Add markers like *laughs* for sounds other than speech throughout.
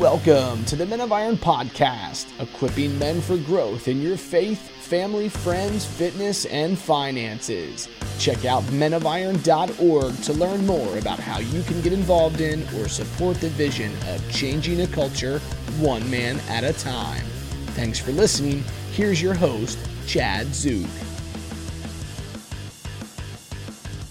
Welcome to the Men of Iron podcast, equipping men for growth in your faith, family, friends, fitness, and finances. Check out menofiron.org to learn more about how you can get involved in or support the vision of changing a culture one man at a time. Thanks for listening. Here's your host, Chad Zook.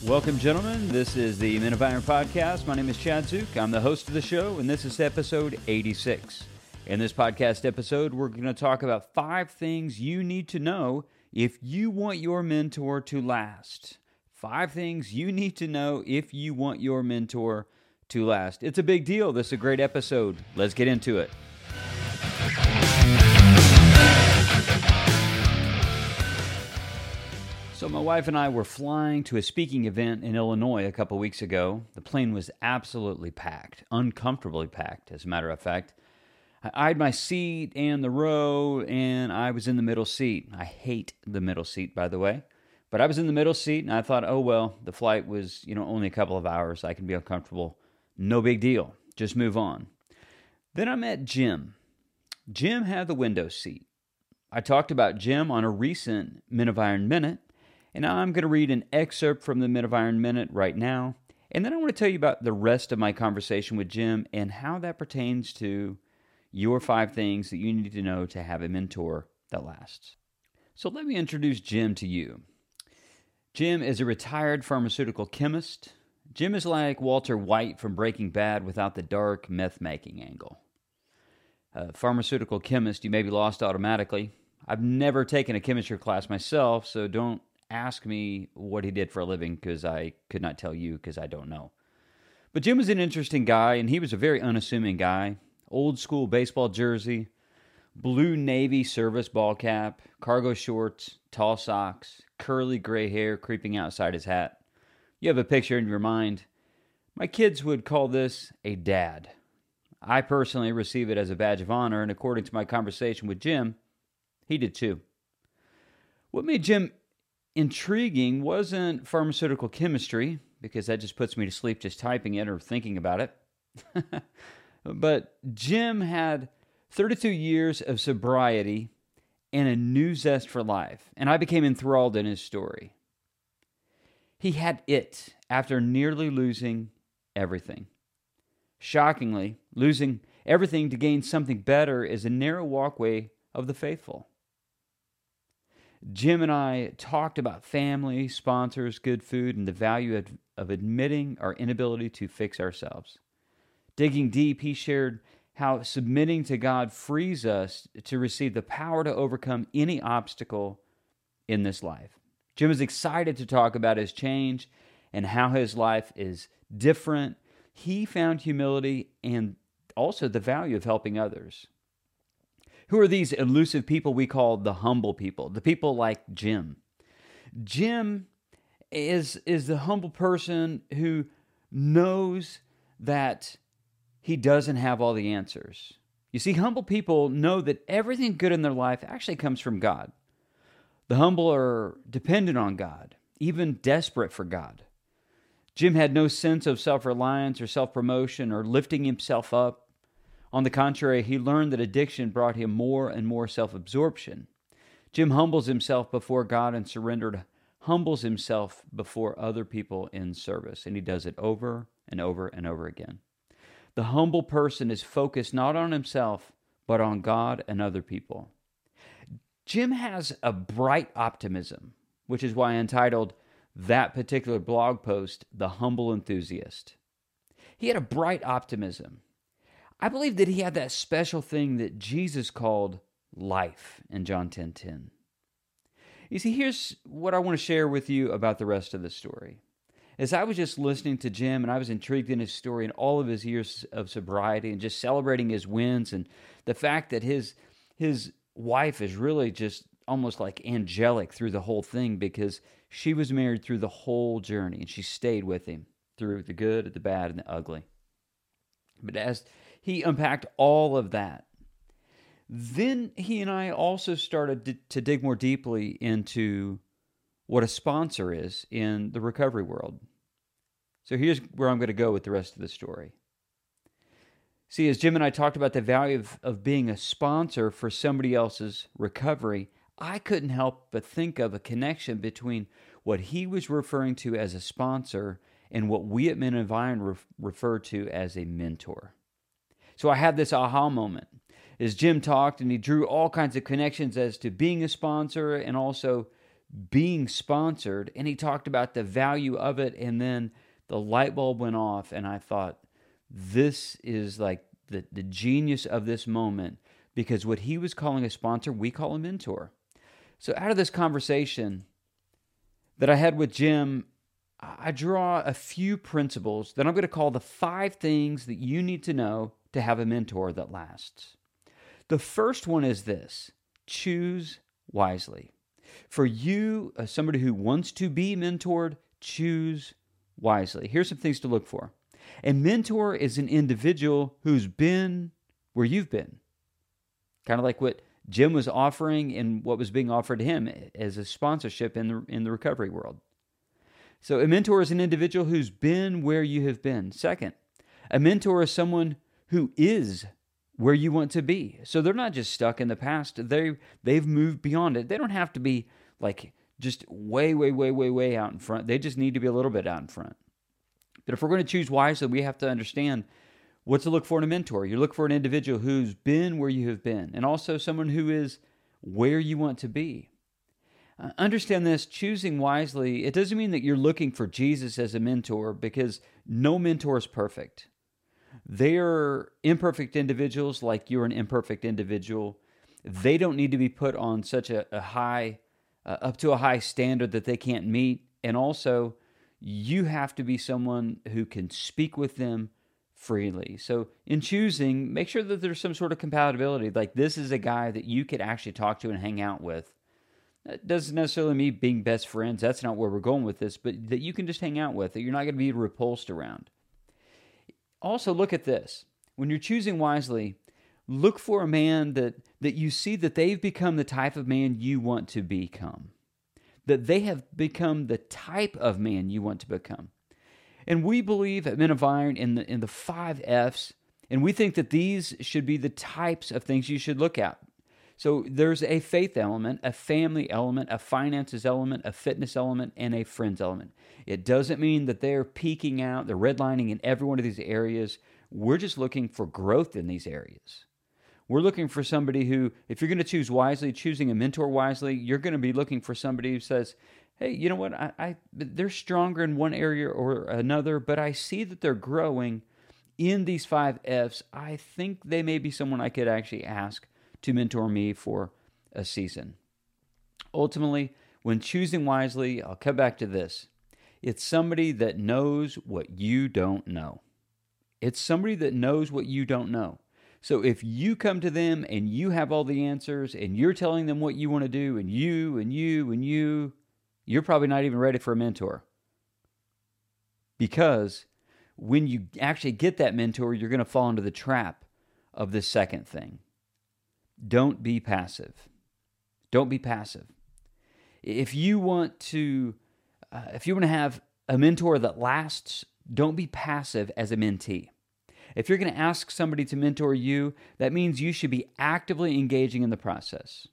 Welcome, gentlemen. This is the Men of Iron podcast. My name is Chad Zook. I'm the host of the show, and this is episode 86. In this podcast episode, we're going to talk about five things you need to know if you want your mentor to last. Five things you need to know if you want your mentor to last. It's a big deal. This is a great episode. Let's get into it. So, my wife and I were flying to a speaking event in Illinois a couple weeks ago. The plane was absolutely packed, uncomfortably packed, as a matter of fact. I eyed my seat and the row, and I was in the middle seat. I hate the middle seat, by the way. But I was in the middle seat, and I thought, oh, well, the flight was, you know, only a couple of hours. I can be uncomfortable. No big deal. Just move on. Then I met Jim. Jim had the window seat. I talked about Jim on a recent Men of Iron Minute and I'm going to read an excerpt from the Men of Iron Minute right now. And then I want to tell you about the rest of my conversation with Jim and how that pertains to your five things that you need to know to have a mentor that lasts. So let me introduce Jim to you. Jim is a retired pharmaceutical chemist. Jim is like Walter White from Breaking Bad without the dark meth making angle. A pharmaceutical chemist, you may be lost automatically. I've never taken a chemistry class myself, so don't ask me what he did for a living because I could not tell you because I don't know. But Jim was an interesting guy, and he was a very unassuming guy. Old school baseball jersey, blue navy service ball cap, cargo shorts, tall socks, curly gray hair creeping outside his hat. You have a picture in your mind. My kids would call this a dad. I personally receive it as a badge of honor, and according to my conversation with Jim, he did too. What made Jim intriguing wasn't pharmaceutical chemistry, because that just puts me to sleep just typing it or thinking about it. *laughs* but Jim had 32 years of sobriety and a new zest for life, and I became enthralled in his story. He had it after nearly losing everything. Shockingly, losing everything to gain something better is a narrow walkway of the faithful. Jim and I talked about family, sponsors, good food, and the value of, of admitting our inability to fix ourselves. Digging deep, he shared how submitting to God frees us to receive the power to overcome any obstacle in this life. Jim is excited to talk about his change and how his life is different. He found humility and also the value of helping others. Who are these elusive people we call the humble people? The people like Jim. Jim is is the humble person who knows that he doesn't have all the answers. You see, humble people know that everything good in their life actually comes from God. The humble are dependent on God, even desperate for God. Jim had no sense of self reliance or self promotion or lifting himself up. On the contrary, he learned that addiction brought him more and more self absorption. Jim humbles himself before God and surrendered, humbles himself before other people in service, and he does it over and over and over again. The humble person is focused not on himself, but on God and other people. Jim has a bright optimism, which is why I entitled that particular blog post, The Humble Enthusiast. He had a bright optimism. I believe that he had that special thing that Jesus called life in John 10:10. 10, 10. You see, here's what I want to share with you about the rest of the story. As I was just listening to Jim and I was intrigued in his story and all of his years of sobriety and just celebrating his wins and the fact that his his wife is really just almost like angelic through the whole thing because she was married through the whole journey and she stayed with him through the good, the bad, and the ugly. But as he unpacked all of that. Then he and I also started to dig more deeply into what a sponsor is in the recovery world. So here's where I'm going to go with the rest of the story. See, as Jim and I talked about the value of, of being a sponsor for somebody else's recovery, I couldn't help but think of a connection between what he was referring to as a sponsor and what we at Men of Iron re- refer to as a mentor. So I had this aha moment as Jim talked and he drew all kinds of connections as to being a sponsor and also being sponsored. And he talked about the value of it. And then the light bulb went off. And I thought, this is like the, the genius of this moment because what he was calling a sponsor, we call a mentor. So out of this conversation that I had with Jim, I draw a few principles that I'm going to call the five things that you need to know to have a mentor that lasts. The first one is this choose wisely. For you, uh, somebody who wants to be mentored, choose wisely. Here's some things to look for. A mentor is an individual who's been where you've been. Kind of like what Jim was offering and what was being offered to him as a sponsorship in the, in the recovery world. So, a mentor is an individual who's been where you have been. Second, a mentor is someone who is where you want to be. So they're not just stuck in the past. They they've moved beyond it. They don't have to be like just way way way way way out in front. They just need to be a little bit out in front. But if we're going to choose wisely, we have to understand what to look for in a mentor. You look for an individual who's been where you have been and also someone who is where you want to be. Uh, understand this choosing wisely, it doesn't mean that you're looking for Jesus as a mentor because no mentor is perfect. They're imperfect individuals like you're an imperfect individual. They don't need to be put on such a, a high, uh, up to a high standard that they can't meet. And also, you have to be someone who can speak with them freely. So, in choosing, make sure that there's some sort of compatibility. Like, this is a guy that you could actually talk to and hang out with. That doesn't necessarily mean being best friends. That's not where we're going with this, but that you can just hang out with, that you're not going to be repulsed around. Also, look at this. When you're choosing wisely, look for a man that, that you see that they've become the type of man you want to become, that they have become the type of man you want to become. And we believe at Men of Iron in the, in the five F's, and we think that these should be the types of things you should look at. So there's a faith element, a family element, a finances element, a fitness element, and a friends element. It doesn't mean that they're peaking out, they're redlining in every one of these areas. We're just looking for growth in these areas. We're looking for somebody who, if you're going to choose wisely, choosing a mentor wisely, you're going to be looking for somebody who says, hey, you know what? I, I they're stronger in one area or another, but I see that they're growing in these five F's. I think they may be someone I could actually ask to mentor me for a season. Ultimately, when choosing wisely, I'll come back to this. It's somebody that knows what you don't know. It's somebody that knows what you don't know. So if you come to them and you have all the answers and you're telling them what you want to do and you and you and you, you're probably not even ready for a mentor. Because when you actually get that mentor, you're going to fall into the trap of the second thing. Don't be passive. Don't be passive. If you want to, uh, if you want to have a mentor that lasts, don't be passive as a mentee. If you're going to ask somebody to mentor you, that means you should be actively engaging in the process.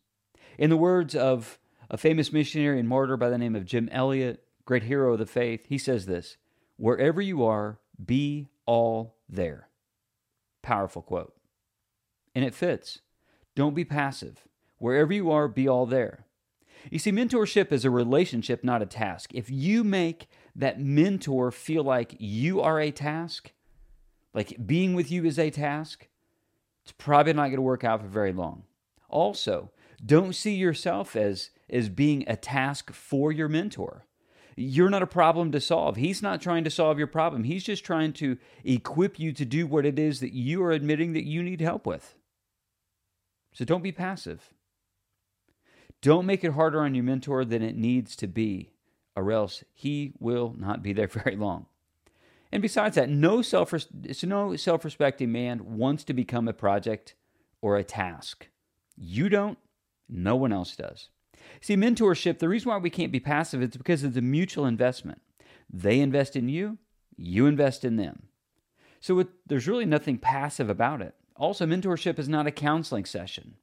In the words of a famous missionary and martyr by the name of Jim Elliot, great hero of the faith, he says this Wherever you are, be all there. Powerful quote. And it fits. Don't be passive. Wherever you are, be all there. You see, mentorship is a relationship, not a task. If you make that mentor feel like you are a task, like being with you is a task, it's probably not going to work out for very long. Also, don't see yourself as, as being a task for your mentor. You're not a problem to solve. He's not trying to solve your problem. He's just trying to equip you to do what it is that you are admitting that you need help with. So don't be passive. Don't make it harder on your mentor than it needs to be, or else he will not be there *laughs* very long. And besides that, no self so no self-respecting man wants to become a project or a task. You don't, no one else does. See, mentorship, the reason why we can't be passive is because it's a mutual investment. They invest in you, you invest in them. So it, there's really nothing passive about it. Also, mentorship is not a counseling session.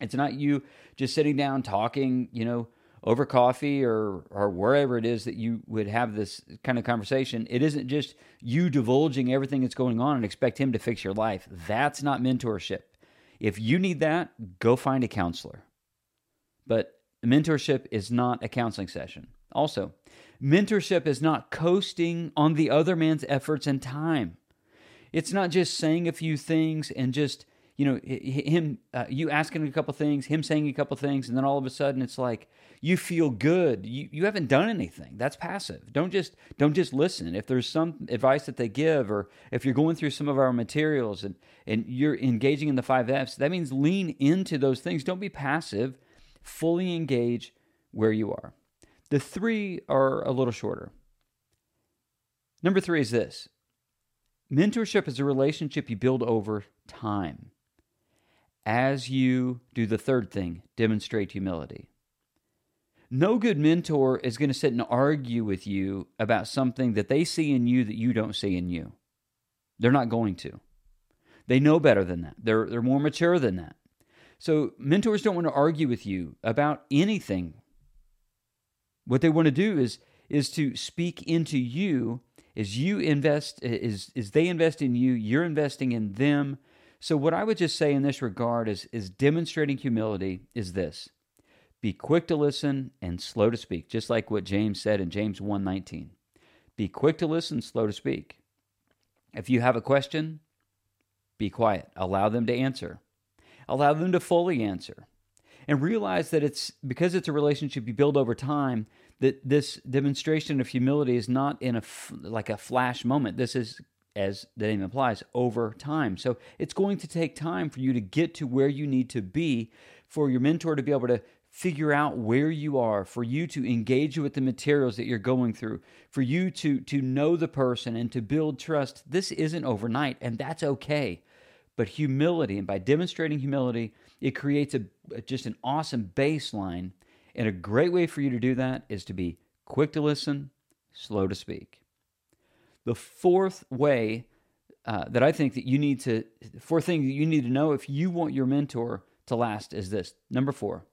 It's not you just sitting down talking, you know, over coffee or or wherever it is that you would have this kind of conversation. It isn't just you divulging everything that's going on and expect him to fix your life. That's not mentorship. If you need that, go find a counselor. But mentorship is not a counseling session. Also, mentorship is not coasting on the other man's efforts and time. It's not just saying a few things and just you know him uh, you asking a couple things him saying a couple things and then all of a sudden it's like you feel good. You, you haven't done anything. That's passive. Don't just don't just listen. If there's some advice that they give or if you're going through some of our materials and and you're engaging in the five f's that means lean into those things. Don't be passive. Fully engage where you are. The three are a little shorter. Number three is this mentorship is a relationship you build over time as you do the third thing, demonstrate humility. No good mentor is going to sit and argue with you about something that they see in you that you don't see in you. They're not going to. They know better than that. They're, they're more mature than that. So, mentors don't want to argue with you about anything. What they want to do is, is to speak into you as you invest, is, is they invest in you, you're investing in them so, what I would just say in this regard is, is demonstrating humility is this be quick to listen and slow to speak, just like what James said in James 1:19. Be quick to listen, slow to speak. If you have a question, be quiet. Allow them to answer. Allow them to fully answer. And realize that it's because it's a relationship you build over time that this demonstration of humility is not in a like a flash moment. This is as the name implies, over time. So it's going to take time for you to get to where you need to be, for your mentor to be able to figure out where you are, for you to engage with the materials that you're going through, for you to, to know the person and to build trust. This isn't overnight, and that's okay. But humility, and by demonstrating humility, it creates a, just an awesome baseline. And a great way for you to do that is to be quick to listen, slow to speak. The fourth way uh, that I think that you need to, fourth thing that you need to know if you want your mentor to last is this. Number four,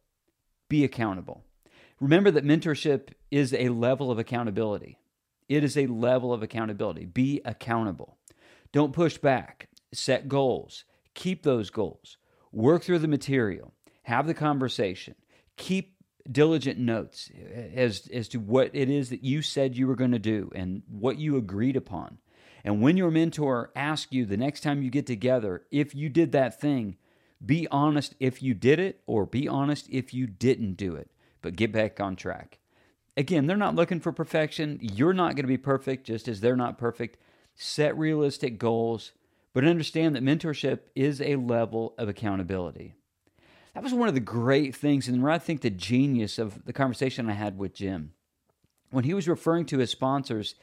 be accountable. Remember that mentorship is a level of accountability. It is a level of accountability. Be accountable. Don't push back. Set goals. Keep those goals. Work through the material. Have the conversation. Keep diligent notes as as to what it is that you said you were going to do and what you agreed upon. And when your mentor asks you the next time you get together if you did that thing, be honest if you did it or be honest if you didn't do it, but get back on track. Again, they're not looking for perfection. You're not going to be perfect just as they're not perfect. Set realistic goals, but understand that mentorship is a level of accountability that was one of the great things, and where I think the genius of the conversation I had with Jim. When he was referring to his sponsors,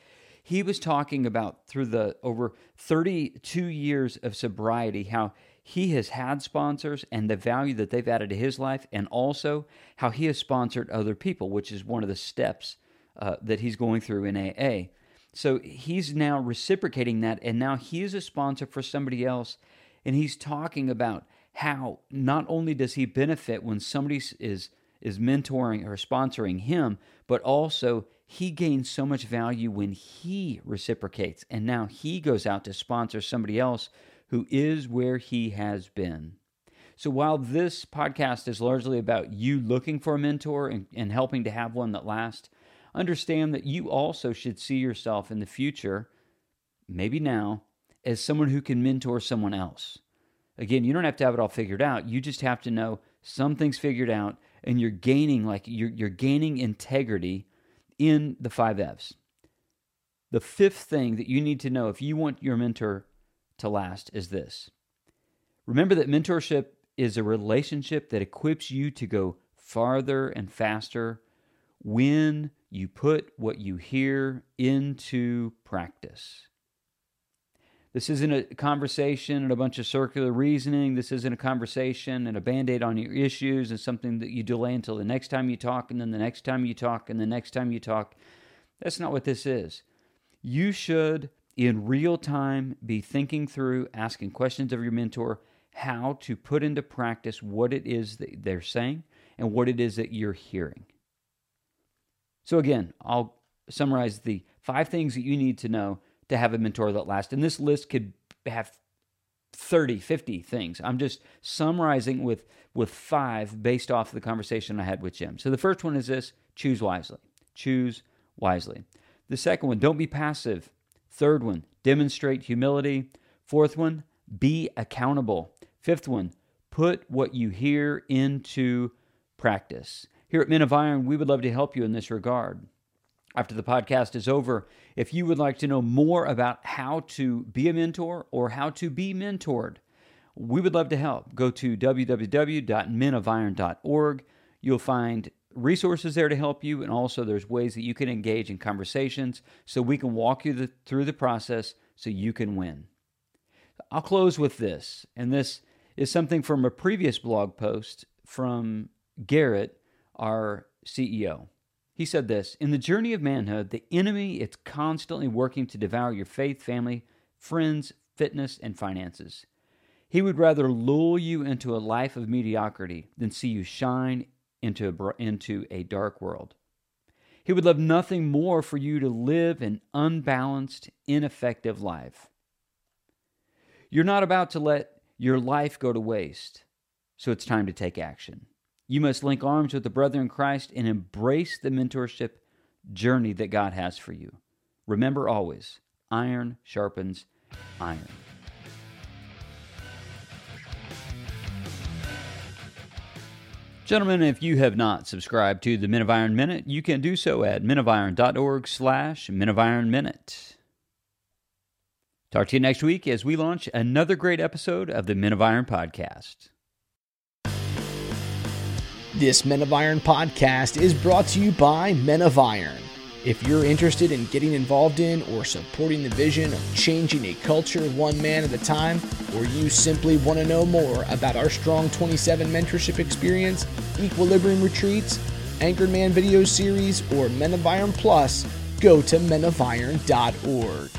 he was talking about through the over 32 years of sobriety how he has had sponsors and the value that they've added to his life, and also how he has sponsored other people, which is one of the steps uh, that he's going through in AA. So he's now reciprocating that, and now he is a sponsor for somebody else, and he's talking about how not only does he benefit when somebody is is mentoring or sponsoring him, but also he gains so much value when he reciprocates and now he goes out to sponsor somebody else who is where he has been. So while this podcast is largely about you looking for a mentor and, and helping to have one that lasts, understand that you also should see yourself in the future, maybe now, as someone who can mentor someone else. Again, you don't have to have it all figured out. You just have to know something's figured out and you're gaining like you're, you're gaining integrity in the five F's. The fifth thing that you need to know if you want your mentor to last is this. Remember that mentorship is a relationship that equips you to go farther and faster when you put what you hear into practice. This isn't a conversation and a bunch of circular reasoning. This isn't a conversation and a band aid on your issues and something that you delay until the next time you talk, and then the next time you talk, and the next time you talk. That's not what this is. You should in real time be thinking through, asking questions of your mentor, how to put into practice what it is that they're saying and what it is that you're hearing. So, again, I'll summarize the five things that you need to know to have a mentor that lasts. And this list could have 30, 50 things. I'm just summarizing with, with five based off the conversation I had with Jim. So, the first one is this choose wisely. Choose wisely. The second one, don't be passive. Third one, demonstrate humility. Fourth one, be accountable. Fifth one, put what you hear into practice. Here at Men of Iron, we would love to help you in this regard. After the podcast is over, if you would like to know more about how to be a mentor or how to be mentored, we would love to help. Go to www.menofiron.org. You'll find resources there to help you, and also there's ways that you can engage in conversations so we can walk you the, through the process so you can win. I'll close with this, and this is something from a previous blog post from Garrett, our CEO. He said this In the journey of manhood, the enemy is constantly working to devour your faith, family, friends, fitness, and finances. He would rather lull you into a life of mediocrity than see you shine into a, into a dark world. He would love nothing more for you to live an unbalanced, ineffective life. You're not about to let your life go to waste, so it's time to take action. You must link arms with the brother in Christ and embrace the mentorship journey that God has for you. Remember always iron sharpens iron. Gentlemen, if you have not subscribed to the Men of Iron Minute, you can do so at menofiron.org slash Men of Iron Minute. Talk to you next week as we launch another great episode of the Men of Iron podcast. This Men of Iron podcast is brought to you by Men of Iron. If you're interested in getting involved in or supporting the vision of changing a culture one man at a time, or you simply want to know more about our Strong 27 mentorship experience, Equilibrium retreats, Anchored Man video series, or Men of Iron Plus, go to menofiron.org.